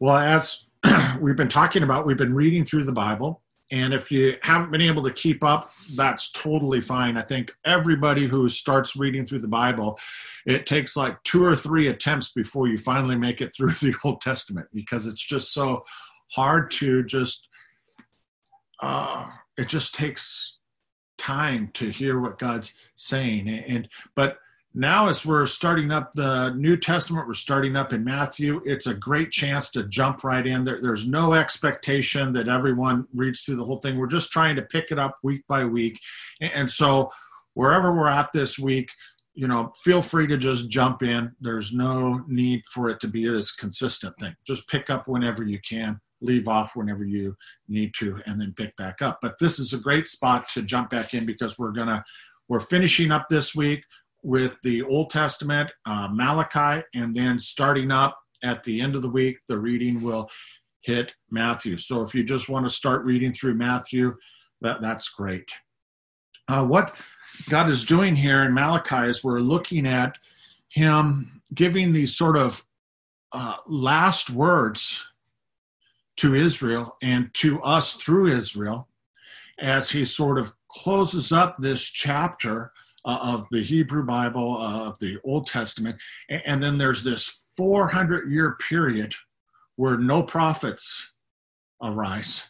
Well, as we've been talking about, we've been reading through the Bible. And if you haven't been able to keep up, that's totally fine. I think everybody who starts reading through the Bible, it takes like two or three attempts before you finally make it through the Old Testament because it's just so hard to just, uh, it just takes time to hear what God's saying. And, but, now as we're starting up the new testament we're starting up in matthew it's a great chance to jump right in. There, there's no expectation that everyone reads through the whole thing. We're just trying to pick it up week by week. And so wherever we're at this week you know feel free to just jump in. There's no need for it to be this consistent thing. Just pick up whenever you can leave off whenever you need to and then pick back up. But this is a great spot to jump back in because we're gonna we're finishing up this week with the Old Testament, uh, Malachi, and then starting up at the end of the week, the reading will hit Matthew. So if you just want to start reading through Matthew, that, that's great. Uh, what God is doing here in Malachi is we're looking at Him giving these sort of uh, last words to Israel and to us through Israel as He sort of closes up this chapter uh, of the Hebrew Bible, uh, of the Old Testament. And, and then there's this 400 year period where no prophets arise.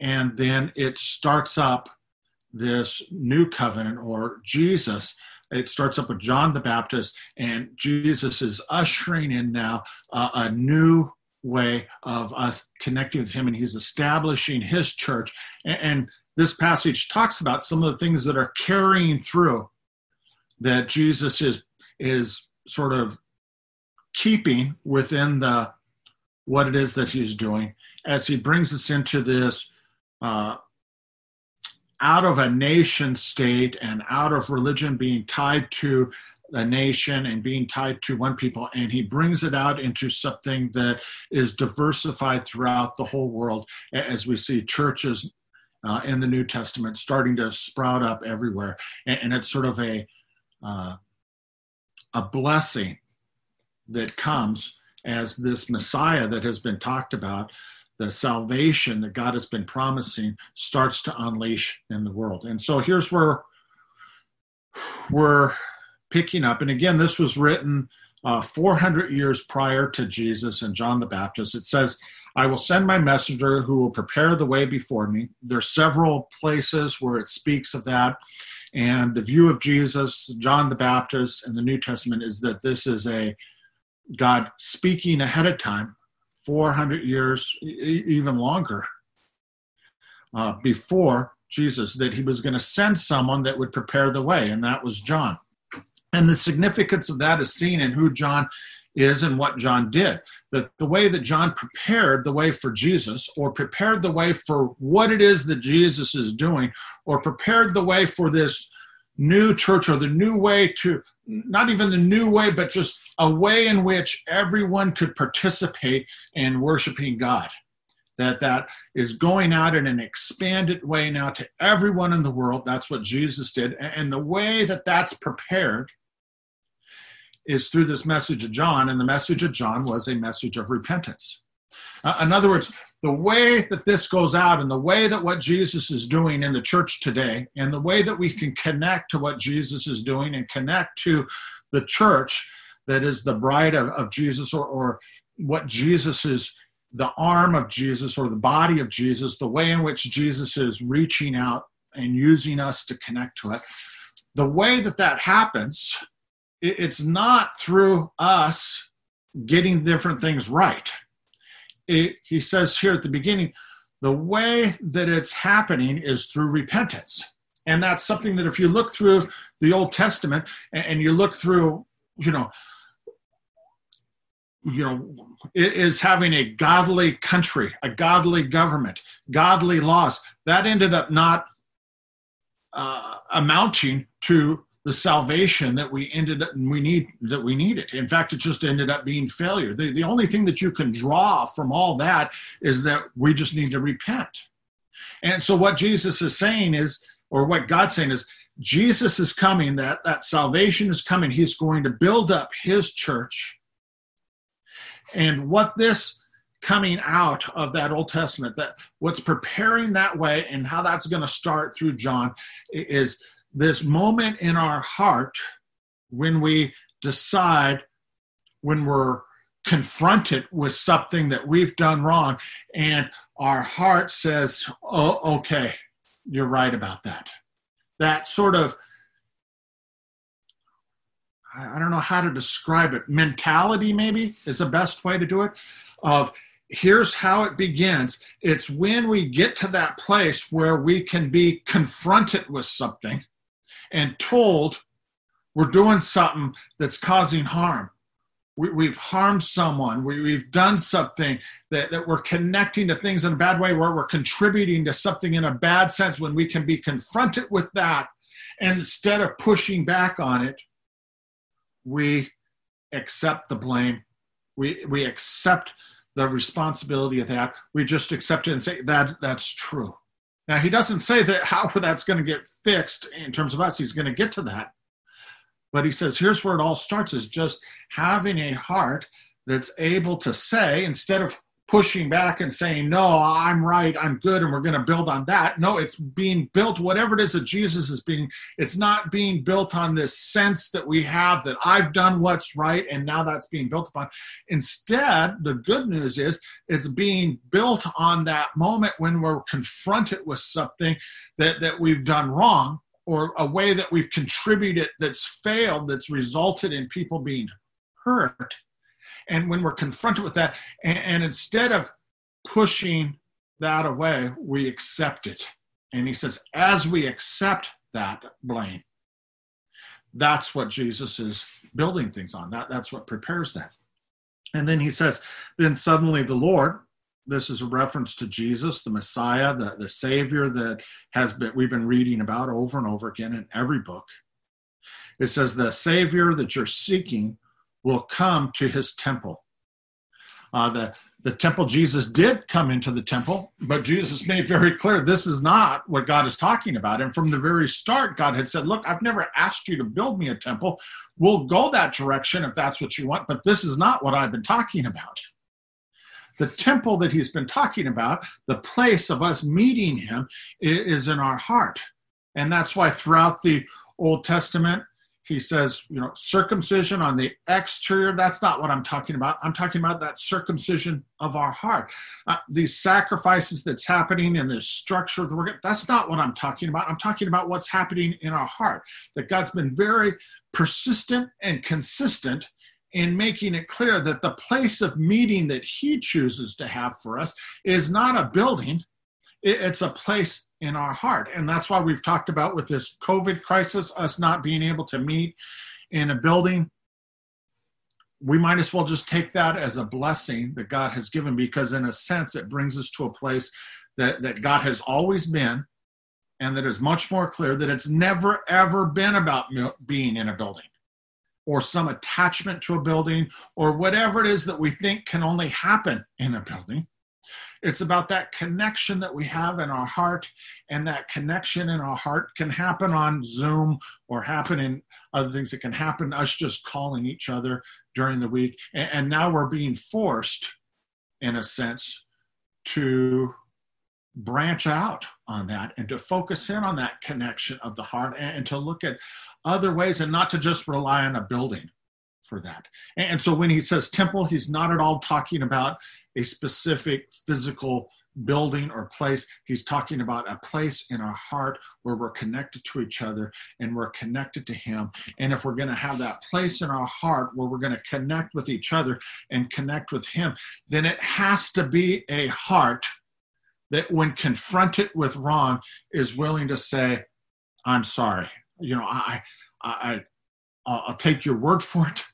And then it starts up this new covenant or Jesus. It starts up with John the Baptist, and Jesus is ushering in now uh, a new way of us connecting with him and he's establishing his church and, and, this passage talks about some of the things that are carrying through that Jesus is is sort of keeping within the what it is that he's doing as he brings us into this uh, out of a nation state and out of religion being tied to a nation and being tied to one people. And he brings it out into something that is diversified throughout the whole world as we see churches uh, in the New Testament starting to sprout up everywhere, and, and it's sort of a uh, a blessing that comes as this Messiah that has been talked about, the salvation that God has been promising, starts to unleash in the world. And so here's where we're picking up. And again, this was written uh, 400 years prior to Jesus and John the Baptist. It says, I will send my messenger who will prepare the way before me. There's several places where it speaks of that. And the view of Jesus, John the Baptist, and the New Testament is that this is a God speaking ahead of time, 400 years, even longer, uh, before Jesus, that he was going to send someone that would prepare the way, and that was John. And the significance of that is seen in who John is and what John did. That the way that John prepared the way for Jesus, or prepared the way for what it is that Jesus is doing, or prepared the way for this new church or the new way to, not even the new way, but just a way in which everyone could participate in worshiping God. That that is going out in an expanded way now to everyone in the world. That's what Jesus did. And the way that that's prepared is through this message of John, and the message of John was a message of repentance. Uh, in other words, the way that this goes out and the way that what Jesus is doing in the church today, and the way that we can connect to what Jesus is doing and connect to the church that is the bride of, of Jesus or, or what Jesus is, the arm of Jesus or the body of Jesus, the way in which Jesus is reaching out and using us to connect to it. The way that that happens it's not through us getting different things right. It, he says here at the beginning, the way that it's happening is through repentance. And that's something that if you look through the Old Testament and, and you look through, you know, you know, is having a godly country, a godly government, godly laws. That ended up not uh, amounting to the salvation that we ended up we need that we needed. In fact, it just ended up being failure. The, the only thing that you can draw from all that is that we just need to repent. And so what Jesus is saying is, or what God's saying is, Jesus is coming, that, that salvation is coming. He's going to build up his church. And what this coming out of that Old Testament, that what's preparing that way and how that's going to start through John is this moment in our heart when we decide, when we're confronted with something that we've done wrong, and our heart says, Oh, okay, you're right about that. That sort of I don't know how to describe it. Mentality, maybe, is the best way to do it. Of here's how it begins it's when we get to that place where we can be confronted with something and told we're doing something that's causing harm. We, have harmed someone. We, have done something that, that we're connecting to things in a bad way, where we're contributing to something in a bad sense when we can be confronted with that. And instead of pushing back on it, we accept the blame. We, we accept the responsibility of that. We just accept it and say that that's true. Now he doesn't say that how that's going to get fixed in terms of us. He's going to get to that. But he says here's where it all starts is just having a heart that's able to say instead of pushing back and saying, No, I'm right, I'm good, and we're going to build on that. No, it's being built, whatever it is that Jesus is being, it's not being built on this sense that we have that I've done what's right and now that's being built upon. Instead, the good news is it's being built on that moment when we're confronted with something that, that we've done wrong or a way that we've contributed that's failed, that's resulted in people being hurt and when we're confronted with that, and, and instead of pushing that away, we accept it. And he says, as we accept that blame, that's what Jesus is building things on. That, that's what prepares that. And then he says, then suddenly the Lord, this is a reference to Jesus, the Messiah, the, the Savior that has been we've been reading about over and over again in every book. It says the Savior that you're seeking will come to his temple. Uh, the, the temple, Jesus did come into the temple, but Jesus made very clear this is not what God is talking about. And from the very start, God had said, Look, I've never asked you to build me a temple. We'll go that direction if that's what you want, but this is not what I've been talking about. The temple that he's been talking about, the place of us meeting him, is in our heart. And that's why throughout the Old Testament, he says, you know, circumcision on the exterior, that's not what I'm talking about. I'm talking about that circumcision of our heart. Uh, these sacrifices that's happening in the structure of the work, that's not what I'm talking about. I'm talking about what's happening in our heart. That God's been very persistent and consistent in making it clear that the place of meeting that He chooses to have for us is not a building, it's a place in our heart. And that's why we've talked about with this COVID crisis, us not being able to meet in a building. We might as well just take that as a blessing that God has given because, in a sense, it brings us to a place that, that God has always been and that is much more clear that it's never, ever been about being in a building or some attachment to a building or whatever it is that we think can only happen in a building. It's about that connection that we have in our heart, and that connection in our heart can happen on Zoom or happen in other things. It can happen us just calling each other during the week. And, and now we're being forced, in a sense, to branch out on that and to focus in on that connection of the heart and, and to look at other ways and not to just rely on a building for that. And so when he says temple, he's not at all talking about a specific physical building or place. He's talking about a place in our heart where we're connected to each other and we're connected to Him. And if we're going to have that place in our heart where we're going to connect with each other and connect with Him, then it has to be a heart that, when confronted with wrong, is willing to say, I'm sorry. You know, I, I, I'll take your word for it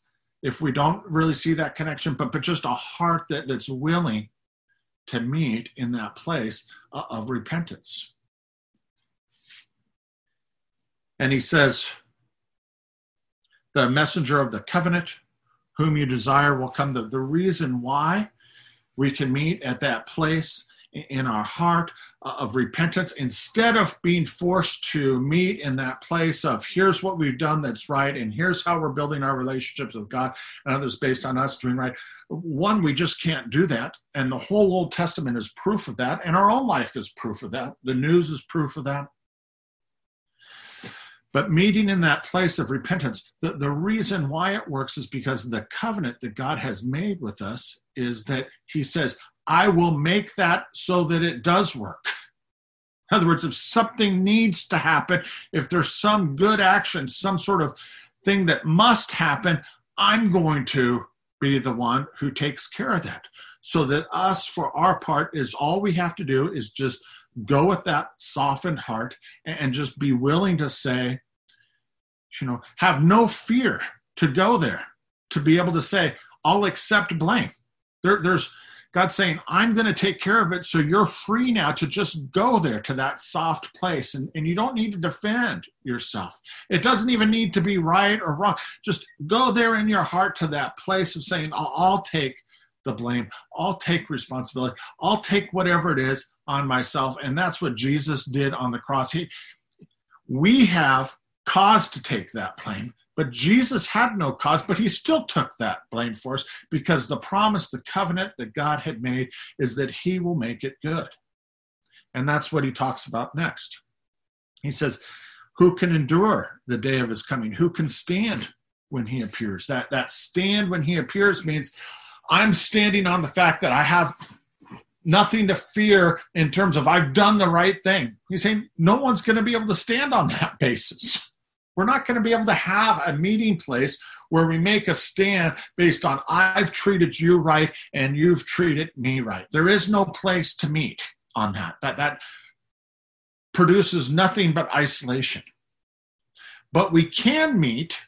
if we don't really see that connection, but but just a heart that, that's willing to meet in that place of repentance. And he says, The messenger of the covenant, whom you desire, will come. The, the reason why we can meet at that place in our heart uh, of repentance instead of being forced to meet in that place of here's what we've done that's right and here's how we're building our relationships with God and others based on us doing right. One, we just can't do that. And the whole Old Testament is proof of that. And our own life is proof of that. The news is proof of that. But meeting in that place of repentance, the, the reason why it works is because the covenant that God has made with us is that He says, I will make that so that it does work. In other words, if something needs to happen, if there's some good action, some sort of thing that must happen, I'm going to be the one who takes care of that. So that us, for our part, is all we have to do is just go with that softened heart and just be willing to say, you know, have no fear to go there, to be able to say, I'll accept blame. There, there's God saying, I'm going to take care of it. So you're free now to just go there to that soft place. And, and you don't need to defend yourself. It doesn't even need to be right or wrong. Just go there in your heart to that place of saying, I'll, I'll take the blame. I'll take responsibility. I'll take whatever it is on myself. And that's what Jesus did on the cross. He, we have cause to take that blame but Jesus had no cause, but he still took that blame for us because the promise, the covenant that God had made is that he will make it good. And that's what he talks about next. He says, Who can endure the day of his coming? Who can stand when he appears? That, that stand when he appears means I'm standing on the fact that I have nothing to fear in terms of I've done the right thing. He's saying no one's going to be able to stand on that basis. We're not going to be able to have a meeting place where we make a stand based on I've treated you right and you've treated me right. There is no place to meet on that. That that produces nothing but isolation. But we can meet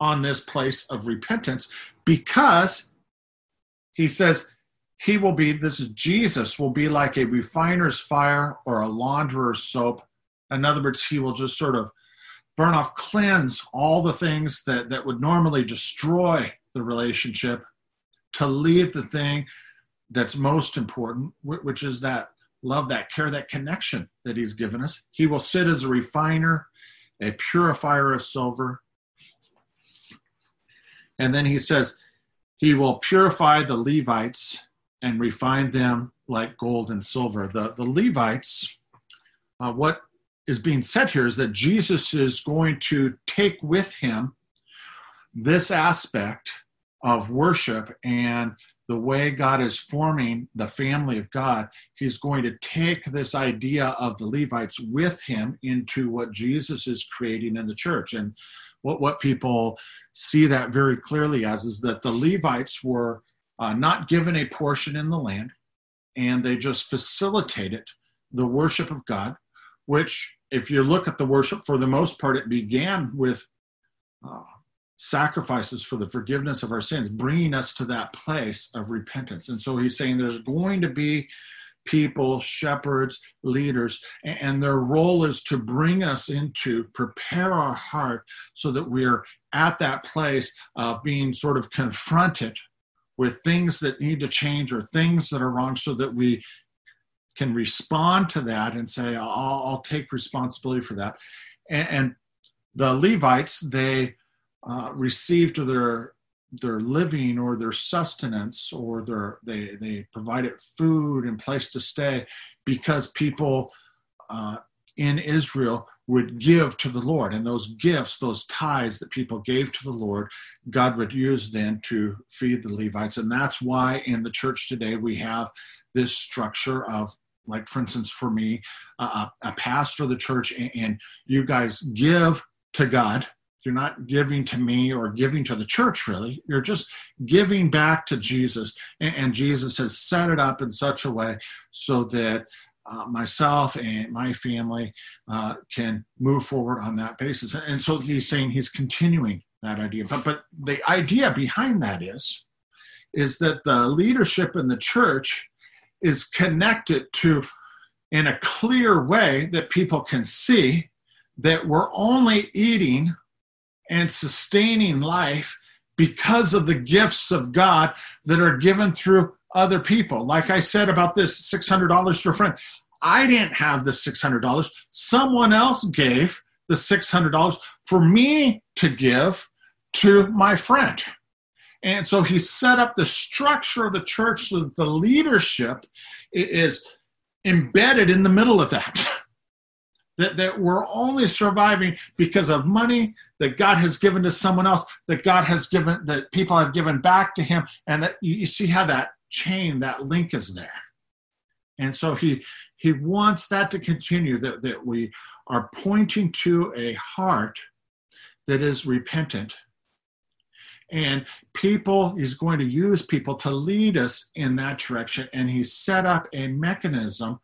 on this place of repentance because he says he will be this is Jesus will be like a refiner's fire or a launderer's soap. In other words, he will just sort of burn off, cleanse all the things that, that would normally destroy the relationship to leave the thing that's most important, which is that love, that care, that connection that He's given us. He will sit as a refiner, a purifier of silver. And then He says, He will purify the Levites and refine them like gold and silver. The, the Levites, uh, what is being said here is that Jesus is going to take with him this aspect of worship and the way God is forming the family of God, he's going to take this idea of the Levites with him into what Jesus is creating in the church. And what, what people see that very clearly as is that the Levites were uh, not given a portion in the land, and they just facilitated the worship of God, which if you look at the worship, for the most part, it began with uh, sacrifices for the forgiveness of our sins, bringing us to that place of repentance. And so he's saying there's going to be people, shepherds, leaders, and their role is to bring us into, prepare our heart so that we're at that place of being sort of confronted with things that need to change or things that are wrong so that we can respond to that and say, I'll, I'll take responsibility for that. And, and the Levites, they uh, received their their living or their sustenance or their they they provided food and place to stay because people uh, in Israel would give to the Lord. And those gifts, those tithes that people gave to the Lord, God would use then to feed the Levites. And that's why in the church today we have this structure of like for instance for me uh, a pastor of the church and, and you guys give to god. You're not giving to me or giving to the church really. You're just giving back to jesus. And, and jesus has set it up in such a way so that uh, myself and my family uh, can move forward on that basis. And so he's saying he's continuing that idea. But but the idea behind that is is that the leadership in the church is connected to in a clear way that people can see that we're only eating and sustaining life because of the gifts of God that are given through other people. Like I said about this $600 to a friend, I didn't have the $600. Someone else gave the $600 for me to give to my friend. And so he set up the structure of the church so that the leadership is embedded in the middle of that. that, that we're only surviving because of money that God has given to someone else, that God has given, that people have given back to him, and that you, see how that chain, that link is there. And so he he wants that to continue, that, that we are pointing to a heart that is repentant. And people, he's going to use people to lead us in that direction. And he's set up a mechanism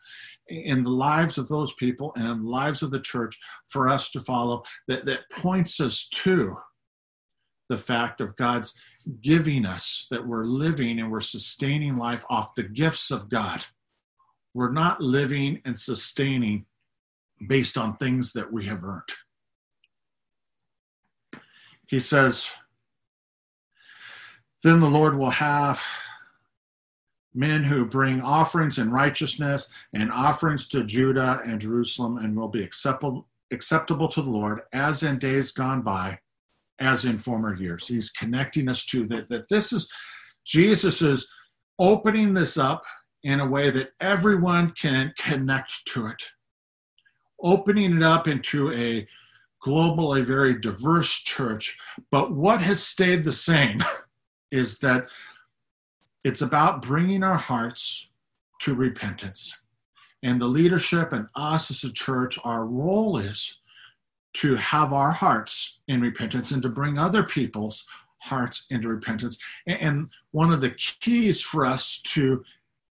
in the lives of those people and in the lives of the church for us to follow that, that points us to the fact of God's giving us, that we're living and we're sustaining life off the gifts of God. We're not living and sustaining based on things that we have earned. He says, Then the Lord will have men who bring offerings in righteousness and offerings to Judah and Jerusalem and will be acceptable, acceptable to the Lord as in days gone by, as in former years. He's connecting us to that, that this is Jesus is opening this up in a way that everyone can connect to it, opening it up into a global, a very diverse church. But what has stayed the same is that it's about bringing our hearts to repentance. And the leadership and us as a church, our role is to have our hearts in repentance and to bring other people's hearts into repentance. And one of the keys for us to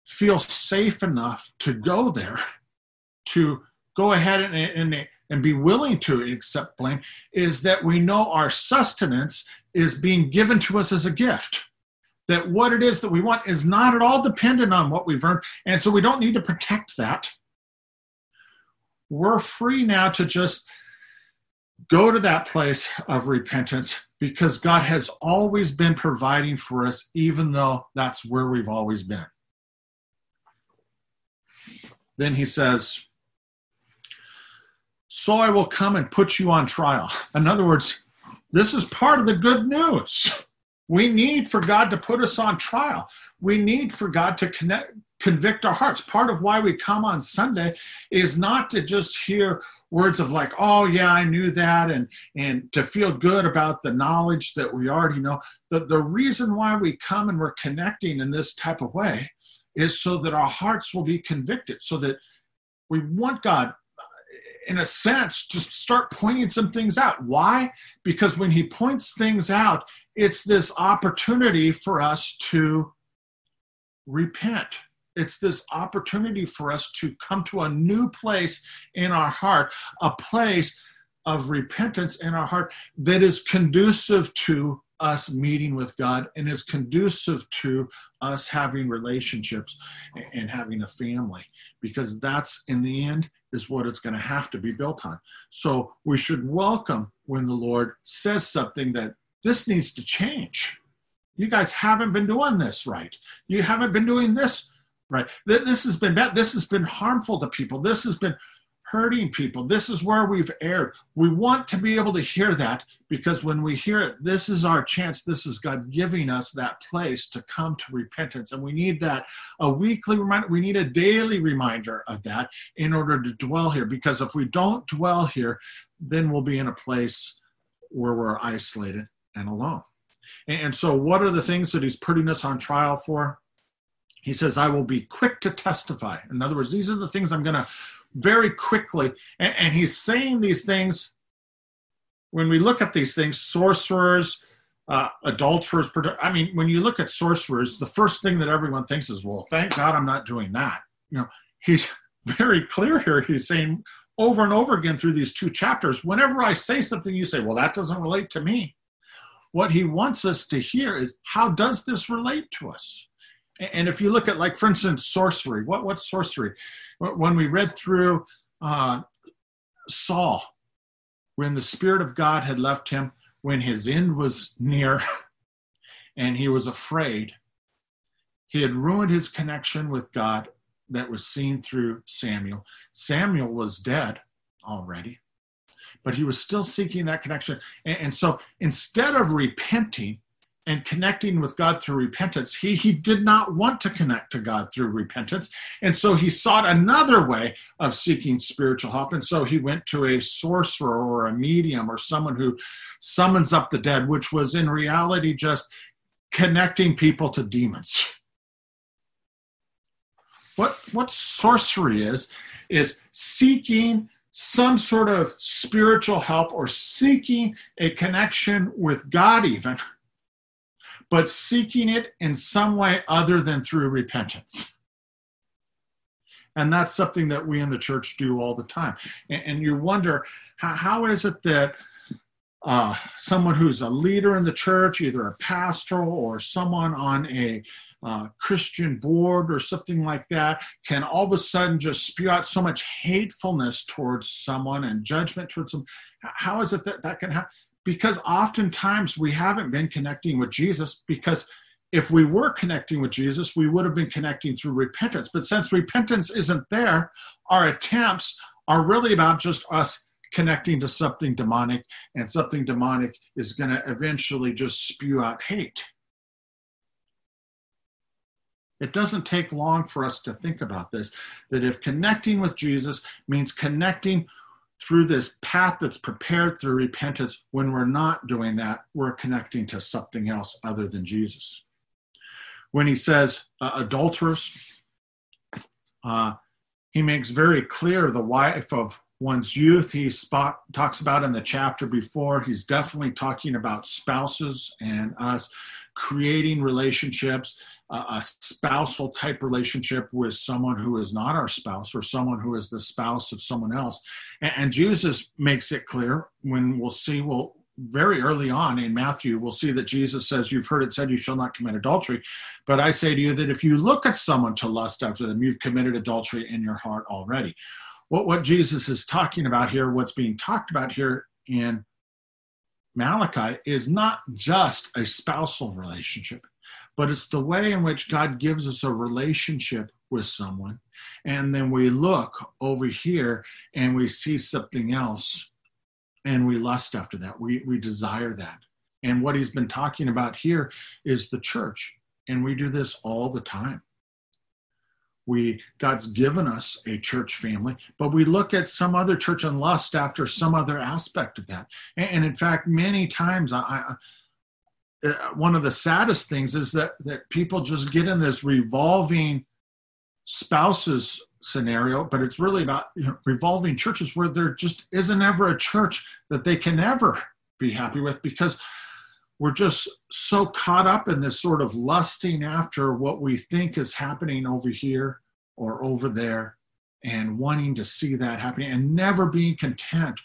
feel safe enough to go there, to go ahead and, and, and be willing to accept blame, is that we know our sustenance is being given to us as a gift that what it is that we want is not at all dependent on what we've earned. And so we don't need to protect that. We're free now to just go to that place of repentance because God has always been providing for us, even though that's where we've always been. Then he says, So I will come and put you on trial. In other words, this is part of the good news. We need for God to put us on trial. We need for God to connect, convict our hearts. Part of why we come on Sunday is not to just hear words of like, oh yeah, I knew that, and and to feel good about the knowledge that we already know. The, the reason why we come and we're connecting in this type of way is so that our hearts will be convicted, so that we want God in a sense, just start pointing some things out. Why? Because when he points things out, it's this opportunity for us to repent. It's this opportunity for us to come to a new place in our heart, a place of repentance in our heart that is conducive to us meeting with God and is conducive to us having relationships and having a family because that's in the end is what it's going to have to be built on. So we should welcome when the Lord says something that this needs to change. You guys haven't been doing this right. You haven't been doing this right. This has been bad. This has been harmful to people. This has been hurting people. This is where we've erred. We want to be able to hear that because when we hear it, this is our chance. This is God giving us that place to come to repentance. And we need that a weekly reminder. We need a daily reminder of that in order to dwell here. Because if we don't dwell here, then we'll be in a place where we're isolated and alone. And so, what are the things that He's putting us on trial for? He says, I will be quick to testify. In other words, these are the things I'm going to very quickly. And, and he's saying these things when we look at these things, sorcerers, uh, adulterers. I mean, when you look at sorcerers, the first thing that everyone thinks is, well, thank God I'm not doing that. You know, he's very clear here. He's saying over and over again through these two chapters, whenever I say something, you say, well, that doesn't relate to me. What he wants us to hear is, how does this relate to us? And if you look at, like, for instance, sorcery, what, what's sorcery? When we read through uh, Saul, when the Spirit of God had left him, when his end was near and he was afraid, He had ruined his connection with God that was seen through Samuel. Samuel was dead already, but he was still seeking that connection. And, and so instead of repenting, and connecting with God through repentance. He, he did not want to connect to God through repentance. And so he sought another way of seeking spiritual help. And so he went to a sorcerer or a medium or someone who summons up the dead, which was in reality just connecting people to demons. What, what sorcery is, is seeking some sort of spiritual help or seeking a connection with God, even but seeking it in some way other than through repentance. And that's something that we in the church do all the time. And, and you wonder how, how is it that uh, someone who's a leader in the church, either a pastor or someone on a uh, Christian board or something like that, can all of a sudden just spew out so much hatefulness towards someone and judgment towards them? How is it that that can happen? Because oftentimes we haven't been connecting with Jesus because if we were connecting with Jesus, we would have been connecting through repentance. But since repentance isn't there, our attempts are really about just us connecting to something demonic, and something demonic is going to eventually just spew out hate. It doesn't take long for us to think about this that if connecting with Jesus means connecting through this path that's prepared through repentance, when we're not doing that, we're connecting to something else other than Jesus. When he says uh, adulterers, uh, he makes very clear the wife of one's youth. He spot, talks about in the chapter before, he's definitely talking about spouses and us creating relationships a spousal type relationship with someone who is not our spouse or someone who is the spouse of someone else. And, and Jesus makes it clear when we'll see, well, very early on in Matthew, we'll see that Jesus says, You've heard it said, you shall not commit adultery. But I say to you that if you look at someone to lust after them, you've committed adultery in your heart already. What, what Jesus is talking about here, what's being talked about here in Malachi, is not just a spousal relationship but it's the way in which God gives us a relationship with someone. And then we look over here and we see something else and we lust after that. We, we desire that. And what he's been talking about here is the church. And we do this all the time. We God's given us a church family, but we look at some other church and lust after some other aspect of that. And, in fact, many times I, uh, one of the saddest things is that that people just get in this revolving spouses scenario but it's really about you know, revolving churches where there just isn't ever a church that they can ever be happy with because we're just so caught up in this sort of lusting after what we think is happening over here or over there and wanting to see that happening and never being content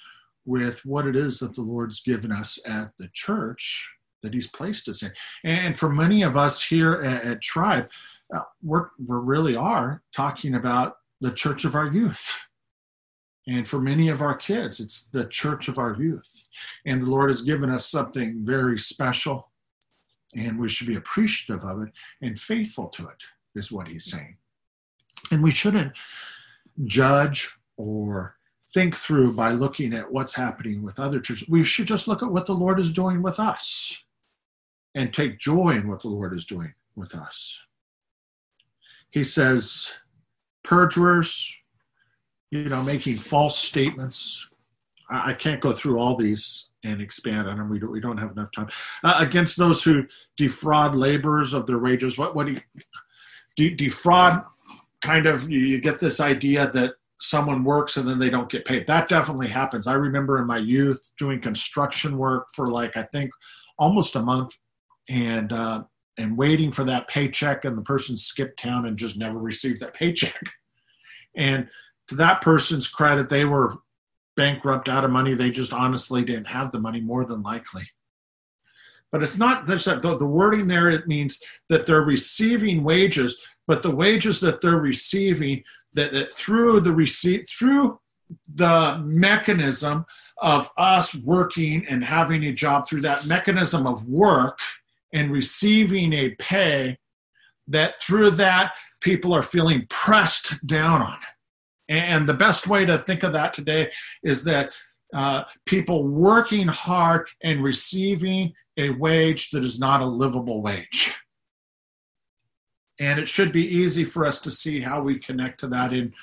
with what it is that the Lord's given us at the church that he's placed us in. And for many of us here at, at Tribe, uh, we're, we really are talking about the church of our youth. And for many of our kids, it's the church of our youth. And the Lord has given us something very special, and we should be appreciative of it and faithful to it, is what he's saying. And we shouldn't judge or think through by looking at what's happening with other churches. We should just look at what the Lord is doing with us and take joy in what the Lord is doing with us. He says, perjurers, you know, making false statements. I, can't go through all these and expand on them. We don't, we don't have enough time. Uh, against those who defraud laborers of their wages. What, what do you, de- defraud kind of, you, you get this idea that someone works and then they don't get paid. That definitely happens. I remember in my youth doing construction work for like, I think almost a month and uh, and waiting for that paycheck, and the person skipped town and just never received that paycheck. And to that person's credit, they were bankrupt, out of money. They just honestly didn't have the money, more than likely. But it's not that the, the wording there. It means that they're receiving wages, but the wages that they're receiving that, that through the receipt through the mechanism of us working and having a job through that mechanism of work and receiving a pay, that through that, people are feeling pressed down on. And the best way to think of that today is that uh, people working hard and receiving a wage that is not a livable wage. And it should be easy for us to see how we connect to that in,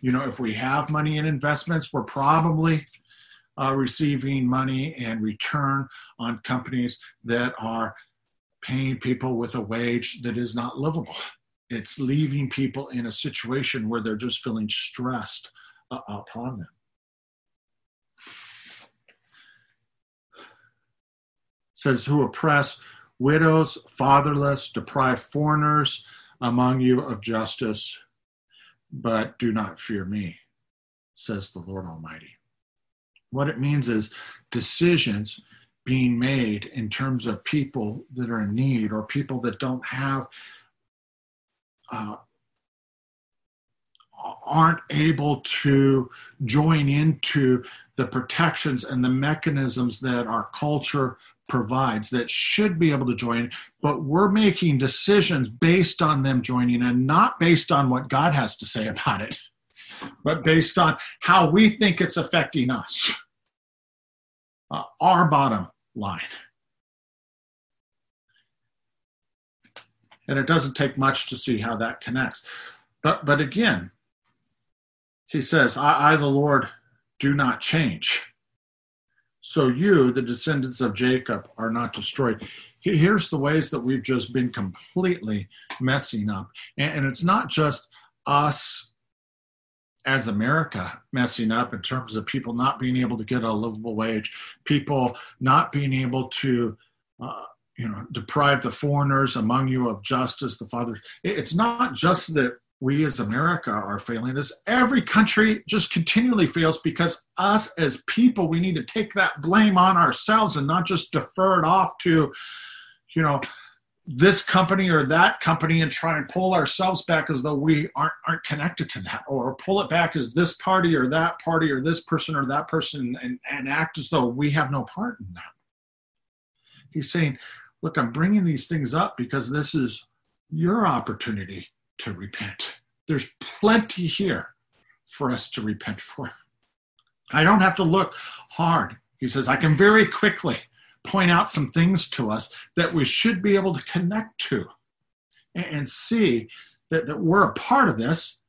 you know, if we have money in investments, we're probably uh, receiving money and return on companies that are paying people with a wage that is not livable. It's leaving people in a situation where they're just feeling stressed uh, upon them. says, who oppress widows, fatherless, deprive foreigners among you of justice, but do not fear me, says the Lord Almighty. What it means is decisions being made in terms of people that are in need or people that don't have uh, aren't able to join into the protections and the mechanisms that our culture provides that should be able to join, but we're making decisions based on them joining and not based on what God has to say about it, but based on how we think it's affecting us, uh, our bottom line. And it doesn't take much to see how that connects. But, but again, he says, I, I the Lord, do not change so you, the descendants of Jacob, are not destroyed. Here's the ways that we've just been completely messing up. And it's not just us as America messing up in terms of people not being able to get a livable wage, people not being able to, uh, you know, deprive the foreigners among you of justice, the fathers. It's not just that we as America are failing this. Every country just continually fails because us as people, we need to take that blame on ourselves and not just defer it off to, you know, this company or that company and try and pull ourselves back as though we aren't aren't connected to that or pull it back as this party or that party or this person or that person and, and act as though we have no part in that. He's saying, look, I'm bringing these things up because this is your opportunity to repent. There's plenty here for us to repent for. I don't have to look hard. He says, I can very quickly point out some things to us that we should be able to connect to and see that, that we're a part of this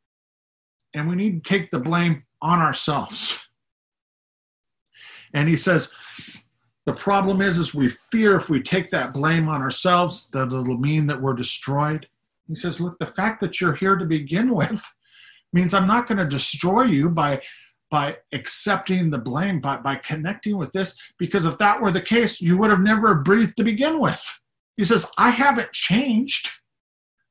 and we need to take the blame on ourselves. And he says, the problem is, is we fear if we take that blame on ourselves that it'll mean that we're destroyed. He says, Look, the fact that you're here to begin with means I'm not going to destroy you by by accepting the blame, by, by connecting with this, because if that were the case, you would have never breathed to begin with. He says, I haven't changed.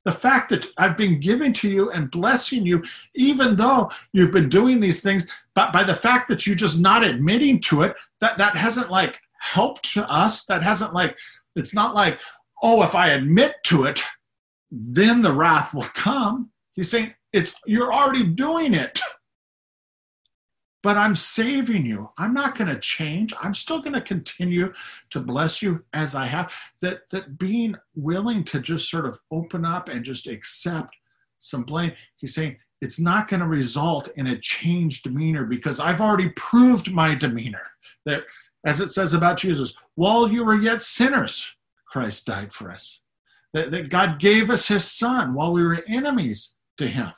The fact that I've been giving to you and blessing you, even though you've been doing these things, but by the fact that you're just not admitting to it, that, that hasn't like helped us. That hasn't like, it's not like, oh, if I admit to it, then the wrath will come. He's saying, it's you're already doing it. But I'm saving you. I'm not going to change. I'm still going to continue to bless you as I have. That that being willing to just sort of open up and just accept some blame. He's saying it's not going to result in a changed demeanor because I've already proved my demeanor. That as it says about Jesus, while you were yet sinners, Christ died for us that, that God gave us his son while we were enemies to him.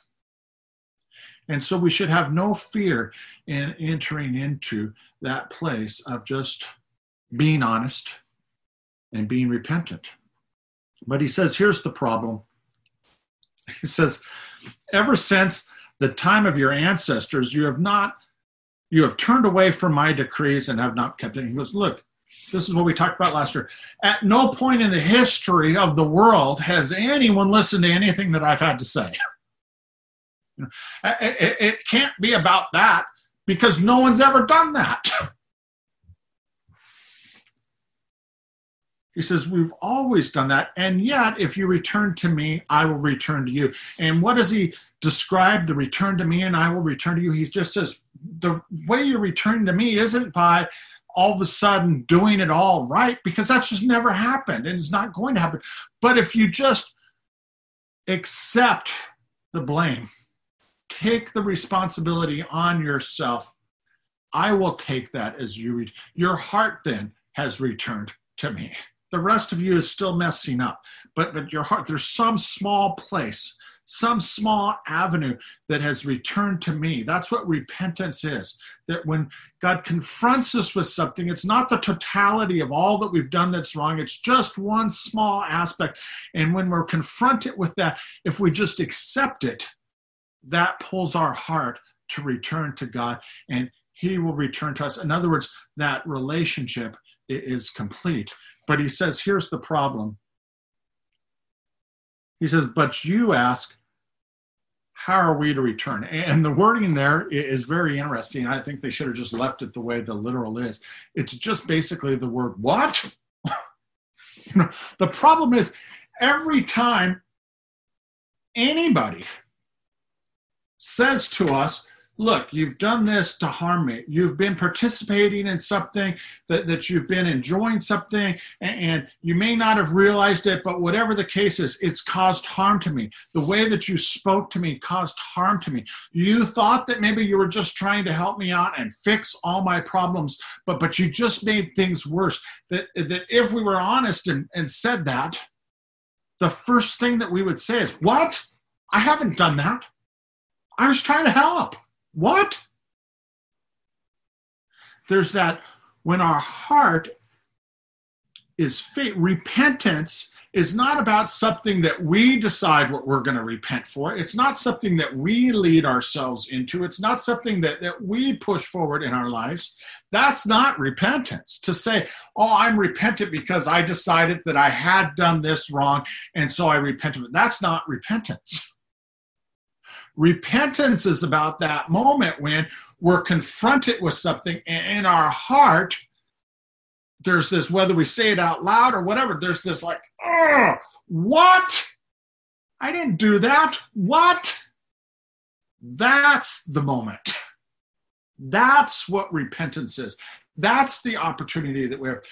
And so we should have no fear in entering into that place of just being honest and being repentant. But he says, here's the problem. He says, ever since the time of your ancestors, you have not, you have turned away from my decrees and have not kept it. He goes, look, this is what we talked about last year. At no point in the history of the world has anyone listened to anything that I've had to say. it, can't be about that because no one's ever done that. He says, We've always done that. And yet, if you return to me, I will return to you. And what does he describe the return to me and I will return to you? He just says, The way you return to me isn't by all of a sudden doing it all right because that's just never happened and it's not going to happen. But if you just accept the blame. Take the responsibility on yourself. I will take that as you read. Your heart then has returned to me. The rest of you is still messing up, but but your heart, there's some small place some small avenue that has returned to me. That's what repentance is. That when God confronts us with something, it's not the totality of all that we've done that's wrong, it's just one small aspect. And when we're confronted with that, if we just accept it, that pulls our heart to return to God and He will return to us. In other words, that relationship is complete. But He says, here's the problem he says, But you ask, how are we to return? And the wording there is very interesting. I think they should have just left it the way the literal is. It's just basically the word what? you know, the problem is every time anybody says to us, look, you've done this to harm me. You've been participating in something that, that you've been enjoying something, and, and, you may not have realized it, but whatever the case is, it's caused harm to me. The way that you spoke to me caused harm to me. You thought that maybe you were just trying to help me out and fix all my problems, but but you just made things worse. That that if we were honest and, and said that, the first thing that we would say is, What? I haven't done that. I was trying to help. What? There's that when our heart is faith, repentance is not about something that we decide what we're going to repent for. It's not something that we lead ourselves into. It's not something that, that we push forward in our lives. That's not repentance. To say, oh, I'm repentant because I decided that I had done this wrong and so I repent Of it. That's not repentance. Repentance is about that moment when we're confronted with something in our heart. There's this, whether we say it out loud or whatever, there's this like, oh, what? I didn't do that. What? That's the moment. That's what repentance is. That's the opportunity that we have.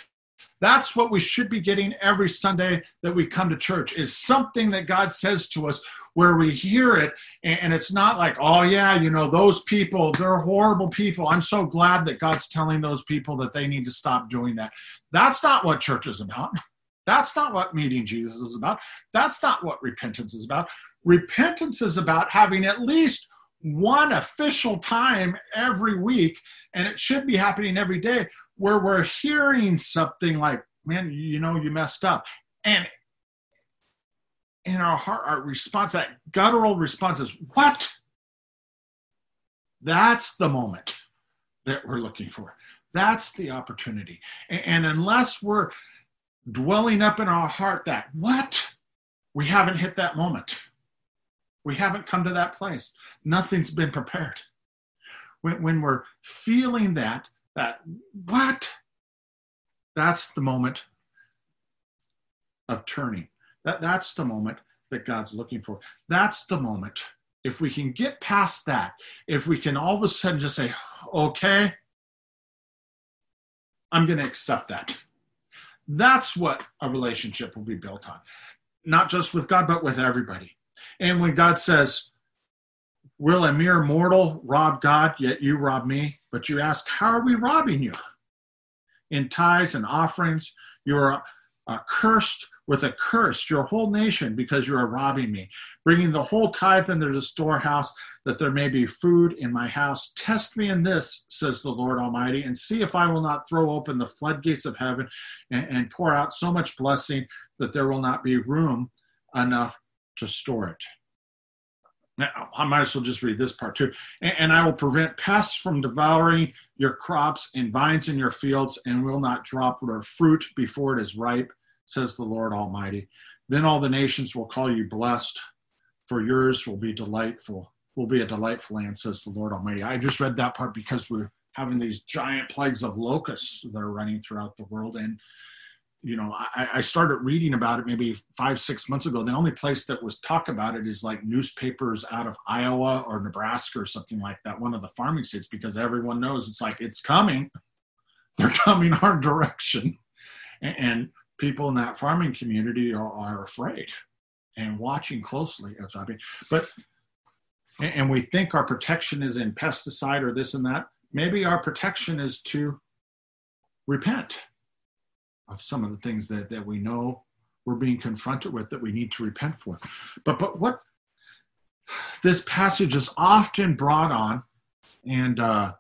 That's what we should be getting every Sunday that we come to church is something that God says to us where we hear it and it's not like, oh, yeah, you know, those people, they're horrible people. I'm so glad that God's telling those people that they need to stop doing that. That's not what church is about. That's not what meeting Jesus is about. That's not what repentance is about. Repentance is about having at least one official time every week, and it should be happening every day, where we're hearing something like, man, you know, you messed up. And in our heart, our response, that guttural response is, What? That's the moment that we're looking for. That's the opportunity. And, unless we're dwelling up in our heart that, What? We haven't hit that moment. We haven't come to that place. Nothing's been prepared. When, when we're feeling that, that, What? That's the moment of turning. That, that's the moment that God's looking for. That's the moment. If we can get past that, if we can all of a sudden just say, okay, I'm going to accept that. That's what a relationship will be built on. Not just with God, but with everybody. And when God says, Will a mere mortal rob God, yet you rob me? But you ask, How are we robbing you? In tithes and offerings, you are uh, cursed with a curse your whole nation because you are robbing me, bringing the whole tithe into the storehouse that there may be food in my house. Test me in this, says the Lord Almighty, and see if I will not throw open the floodgates of heaven and, and pour out so much blessing that there will not be room enough to store it. Now, I might as well just read this part too. And, and, I will prevent pests from devouring your crops and vines in your fields, and will not drop their fruit before it is ripe says the Lord Almighty. Then all the nations will call you blessed, for yours will be delightful, will be a delightful land, says the Lord Almighty. I just read that part because we're having these giant plagues of locusts that are running throughout the world. And, you know, I, I started reading about it maybe five, six months ago. The only place that was talk about it is like newspapers out of Iowa or Nebraska or something like that, one of the farming states, because everyone knows it's like it's coming. They're coming our direction. And, and people in that farming community are, are afraid. and watching closely. But and we think our protection is in pesticide or this and that. Maybe our protection is to repent of some of the things that, that we know we're being confronted with that we need to repent for. But but what this passage is often brought on, and uh,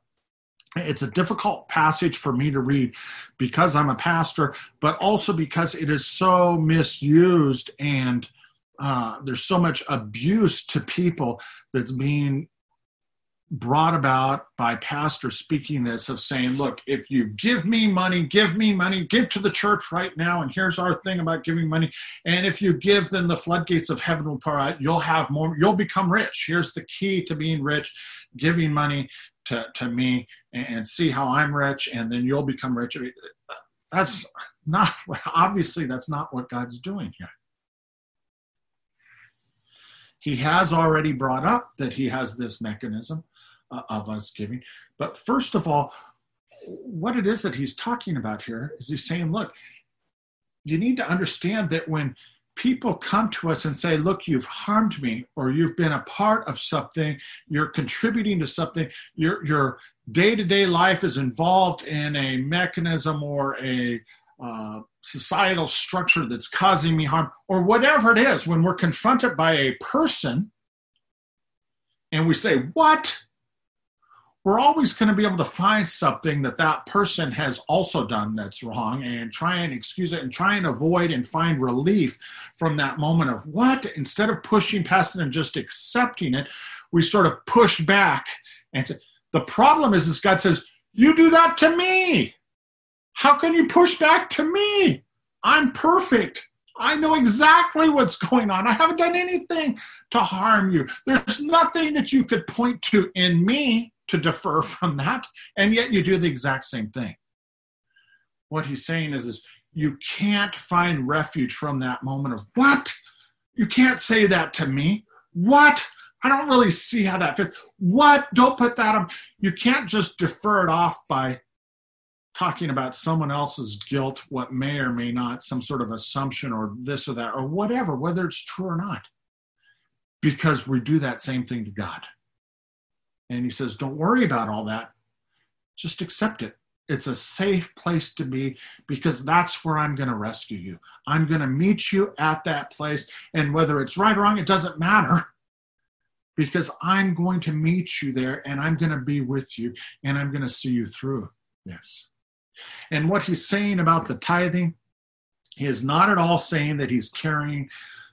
it's a difficult passage for me to read because I'm a pastor, but also because it is so misused and uh, there's so much abuse to people that's being brought about by pastors speaking this of saying, look, if you give me money, give me money, give to the church right now, and here's our thing about giving money. And if you give, then the floodgates of heaven will pour out. You'll have more, you'll become rich. Here's the key to being rich giving money to, to me and see how I'm rich, and then you'll become rich. That's not, obviously, that's not what God's doing here he has already brought up that he has this mechanism uh, of us giving. But first of all, what it is that he's talking about here is he's saying, look, you need to understand that when people come to us and say, look, you've harmed me, or you've been a part of something, you're contributing to something, your, your day-to-day life is involved in a mechanism or a uh, societal structure that's causing me harm, or whatever it is, when we're confronted by a person and we say, What? We're always going to be able to find something that that person has also done that's wrong and try and excuse it and try and avoid and find relief from that moment of what? Instead of pushing past it and just accepting it, we sort of push back and say, The problem is, this God says, You do that to me. How can you push back to me? I'm perfect. I know exactly what's going on. I haven't done anything to harm you. There's nothing that you could point to in me to defer from that, and yet you do the exact same thing. What he's saying is, is you can't find refuge from that moment of what? You can't say that to me. What? I don't really see how that fits. What? Don't put that on. You can't just defer it off by talking about someone else's guilt, what may or may not, some sort of assumption or this or that, or whatever, whether it's true or not. Because we do that same thing to God. And he says, Don't worry about all that. Just accept it. It's a safe place to be because that's where I'm going to rescue you. I'm going to meet you at that place. And whether it's right or wrong, it doesn't matter because I'm going to meet you there and I'm going to be with you and I'm going to see you through this. And what he's saying about the tithing, he is not at all saying that he's carrying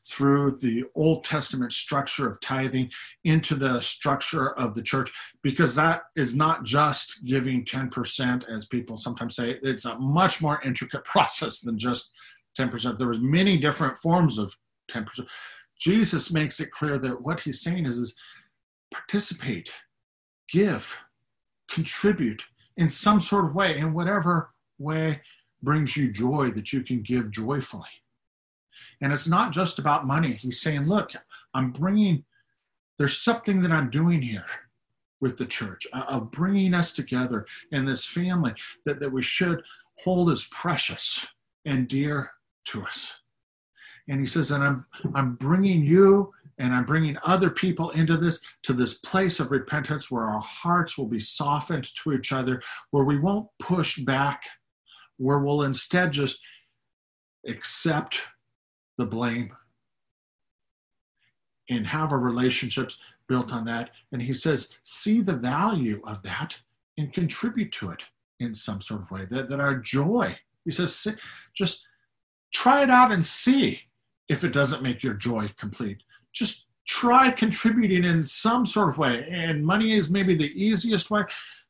through the Old Testament structure of tithing into the structure of the church, because that is not just giving 10%, as people sometimes say. It's a much more intricate process than just 10%. There was many different forms of 10%. Jesus makes it clear that what he's saying is, is participate, give, contribute in some sort of way, in whatever way brings you joy that you can give joyfully. And it's not just about money. He's saying, look, I'm bringing, there's something that I'm doing here with the church of bringing us together in this family that, that we should hold as precious and dear to us. And he says, and I'm, I'm bringing you and I'm bringing other people into this, to this place of repentance where our hearts will be softened to each other, where we won't push back, where we'll instead just accept the blame and have our relationships built on that. And he says, see the value of that and contribute to it in some sort of way, that, that our joy, he says, just try it out and see if it doesn't make your joy complete just try contributing in some sort of way. And money is maybe the easiest way,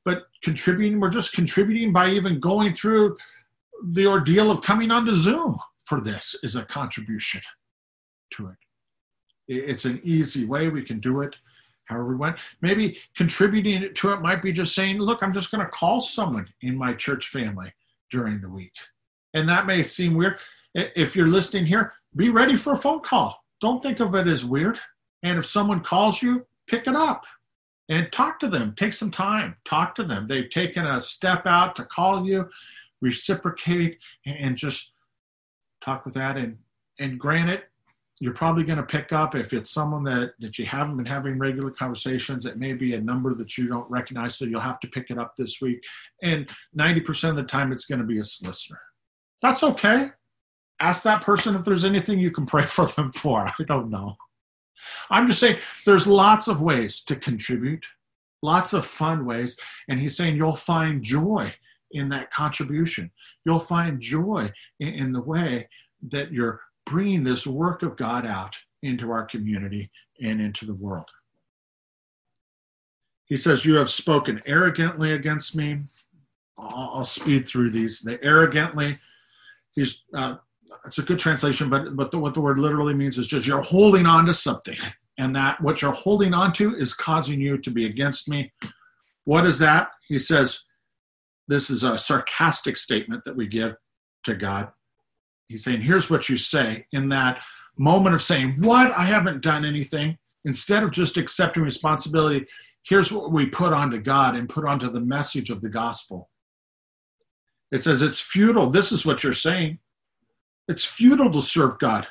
but contributing, we're just contributing by even going through the ordeal of coming onto Zoom for this is a contribution to it. It's an easy way we can do it however we want. Maybe contributing to it might be just saying, look, I'm just going to call someone in my church family during the week. And that may seem weird. If you're listening here, be ready for a phone call don't think of it as weird. And if someone calls you, pick it up and talk to them. Take some time, talk to them. They've taken a step out to call you, reciprocate, and just talk with that. And and granted, you're probably going to pick up if it's someone that, that you haven't been having regular conversations it may be a number that you don't recognize so you'll have to pick it up this week. And 90% of the time it's going to be a solicitor. That's okay. Ask that person if there's anything you can pray for them for. I don't know. I'm just saying there's lots of ways to contribute lots of fun ways. And he's saying you'll find joy in that contribution you'll find joy in, in the way that you're bringing this work of God out into our community and into the world. He says, You have spoken arrogantly against me. I'll, I'll speed through these. They arrogantly, he's, uh, it's a good translation, but, but the, what the word literally means is just you're holding on to something. And that what you're holding on to is causing you to be against me. What is that? He says, This is a sarcastic statement that we give to God he's saying, here's what you say in that moment of saying, What? I haven't done anything. Instead of just accepting responsibility, here's what we put onto God and put onto the message of the gospel. It says, It's futile. This is what you're saying. It's futile to serve God.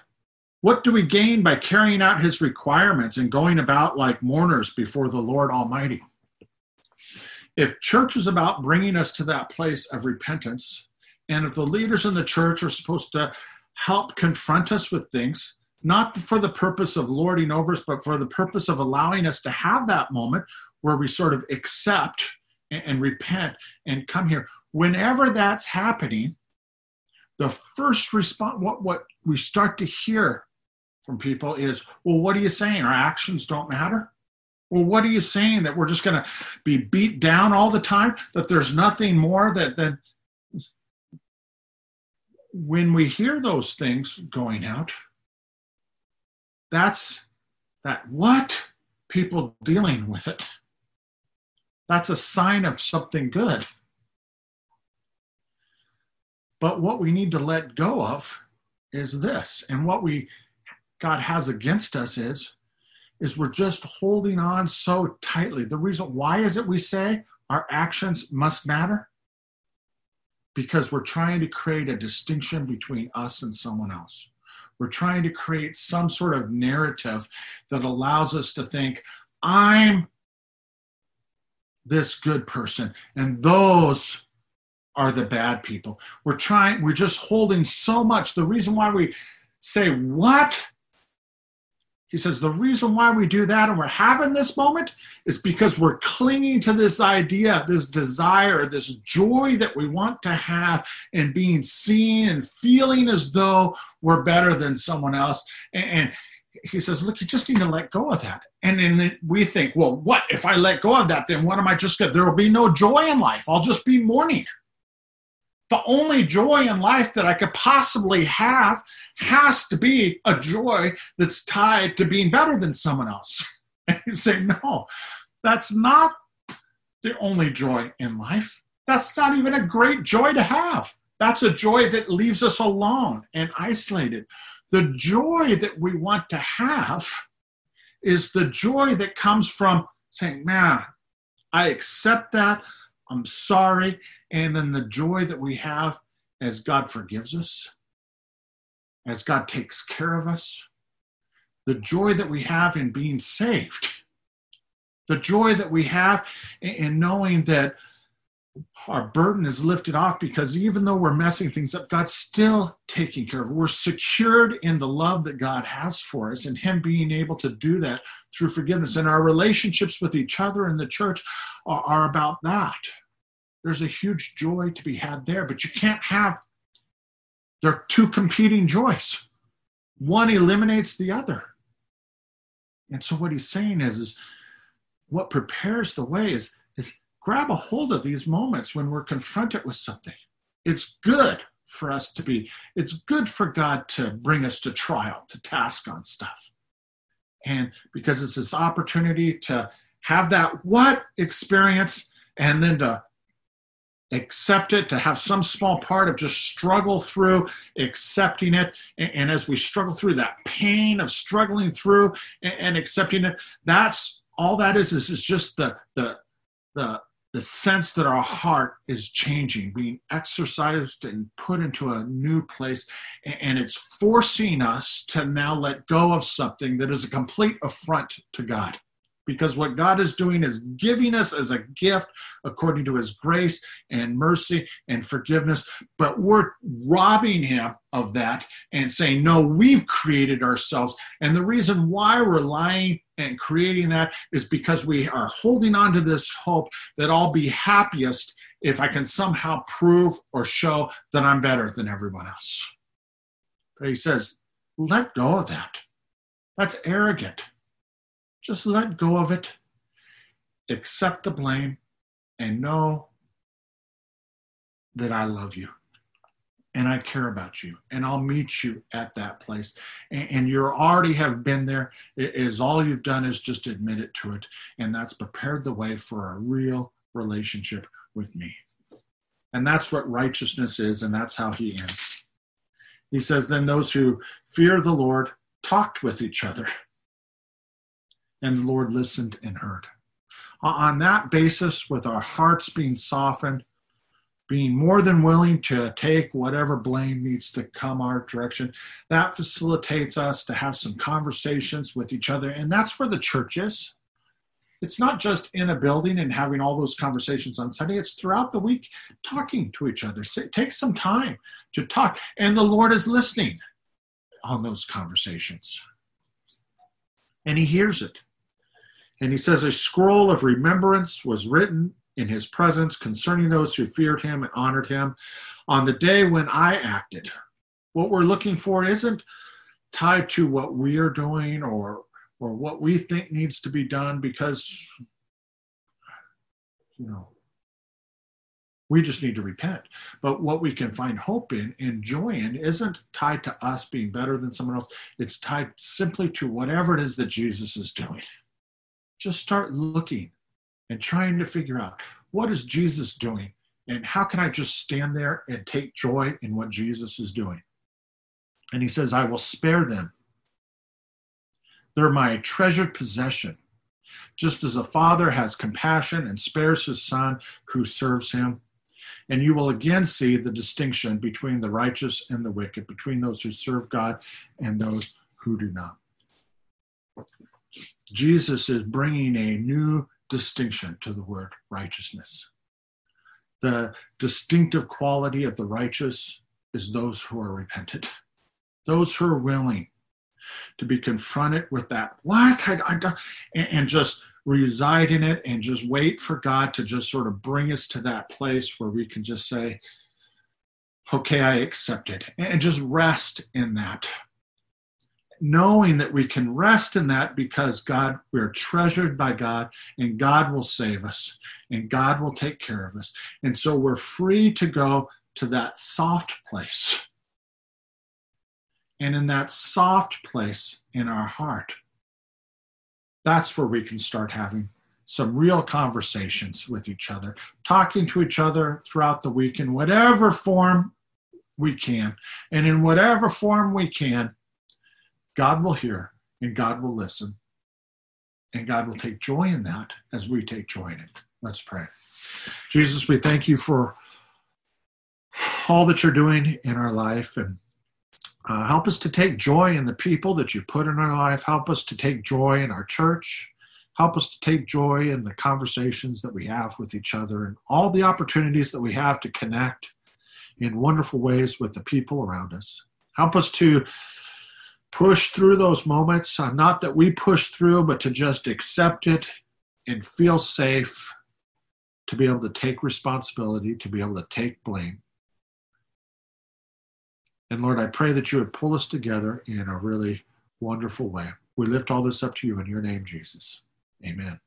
What do we gain by carrying out his requirements and going about like mourners before the Lord Almighty? If church is about bringing us to that place of repentance, and if the leaders in the church are supposed to help confront us with things, not for the purpose of lording over us, but for the purpose of allowing us to have that moment where we sort of accept and, and repent and come here. Whenever that's happening, the first response, what, what we start to hear from people is, well, what are you saying? Our actions don't matter? Well, what are you saying? That we're just going to be beat down all the time? That there's nothing more that, that when we hear those things going out, that's that what people dealing with it. That's a sign of something good. But what we need to let go of is this. And what we God has against us is is we're just holding on so tightly. The reason why is it we say our actions must matter? because we're trying to create a distinction between us and someone else. We're trying to create some sort of narrative that allows us to think, I'm this good person, and those are the bad people. We're trying, we're just holding so much. The reason why we say, What? He says the reason why we do that and we're having this moment is because we're clinging to this idea, this desire, this joy that we want to have and being seen and feeling as though we're better than someone else. And, he says, look, you just need to let go of that. And then we think, well, what if I let go of that? Then what am I just going there will be no joy in life. I'll just be mourning the only joy in life that I could possibly have has to be a joy that's tied to being better than someone else. And you say, no, that's not the only joy in life. That's not even a great joy to have. That's a joy that leaves us alone and isolated. The joy that we want to have is the joy that comes from saying, man, I accept that. I'm sorry. And then the joy that we have as God forgives us, as God takes care of us, the joy that we have in being saved, the joy that we have in knowing that our burden is lifted off because even though we're messing things up, God's still taking care of. We're secured in the love that God has for us and Him being able to do that through forgiveness. And our relationships with each other in the church are about that there's a huge joy to be had there, but you can't have, there are two competing joys. One eliminates the other. And so what he's saying is, is what prepares the way is, is grab a hold of these moments when we're confronted with something. It's good for us to be, it's good for God to bring us to trial, to task on stuff. And because it's this opportunity to have that what experience and then to accept it, to have some small part of just struggle through accepting it. And, and as we struggle through that pain of struggling through and, and, accepting it, that's all that is, is, is just the, the, the, the sense that our heart is changing, being exercised and put into a new place. And it's forcing us to now let go of something that is a complete affront to God because what God is doing is giving us as a gift according to his grace and mercy and forgiveness. But we're robbing him of that and saying, no, we've created ourselves. And the reason why we're lying and creating that is because we are holding on to this hope that I'll be happiest if I can somehow prove or show that I'm better than everyone else. But he says, let go of that. That's arrogant. Just let go of it, accept the blame, and know that I love you and I care about you and I'll meet you at that place. And, and you already have been there. It is all you've done is just admit it to it. And that's prepared the way for a real relationship with me. And that's what righteousness is, and that's how he ends. He says, Then those who fear the Lord talked with each other and the Lord listened and heard. Uh, on that basis, with our hearts being softened, being more than willing to take whatever blame needs to come our direction, that facilitates us to have some conversations with each other. And that's where the church is. It's not just in a building and having all those conversations on Sunday, it's throughout the week talking to each other. Take some time to talk. And the Lord is listening on those conversations. And He hears it. And he says, A scroll of remembrance was written in his presence concerning those who feared him and honored him on the day when I acted. What we're looking for isn't tied to what we are doing or or what we think needs to be done because you know we just need to repent. But what we can find hope in and joy in isn't tied to us being better than someone else. It's tied simply to whatever it is that jesus is doing just start looking and trying to figure out what is Jesus doing and how can I just stand there and take joy in what Jesus is doing. And he says, I will spare them. They're my treasured possession. Just as a father has compassion and spares his son who serves him. And you will again see the distinction between the righteous and the wicked, between those who serve God and those who do not. Jesus is bringing a new distinction to the word righteousness. The distinctive quality of the righteous is those who are repentant, those who are willing to be confronted with that, what? I, I, and, and just reside in it and just wait for God to just sort of bring us to that place where we can just say, okay, I accept it, and just rest in that knowing that we can rest in that because God, we're treasured by God and God will save us and God will take care of us. And so we're free to go to that soft place. And in that soft place in our heart, that's where we can start having some real conversations with each other, talking to each other throughout the week in whatever form we can. And in whatever form we can, God will hear and God will listen. And God will take joy in that as we take joy in it. Let's pray. Jesus, we thank you for all that you're doing in our life and uh, help us to take joy in the people that you put in our life. Help us to take joy in our church. Help us to take joy in the conversations that we have with each other and all the opportunities that we have to connect in wonderful ways with the people around us. Help us to push through those moments. Uh, not that we push through, but to just accept it and feel safe, to be able to take responsibility, to be able to take blame. And Lord, I pray that you would pull us together in a really wonderful way. We lift all this up to you in your name, Jesus. Amen.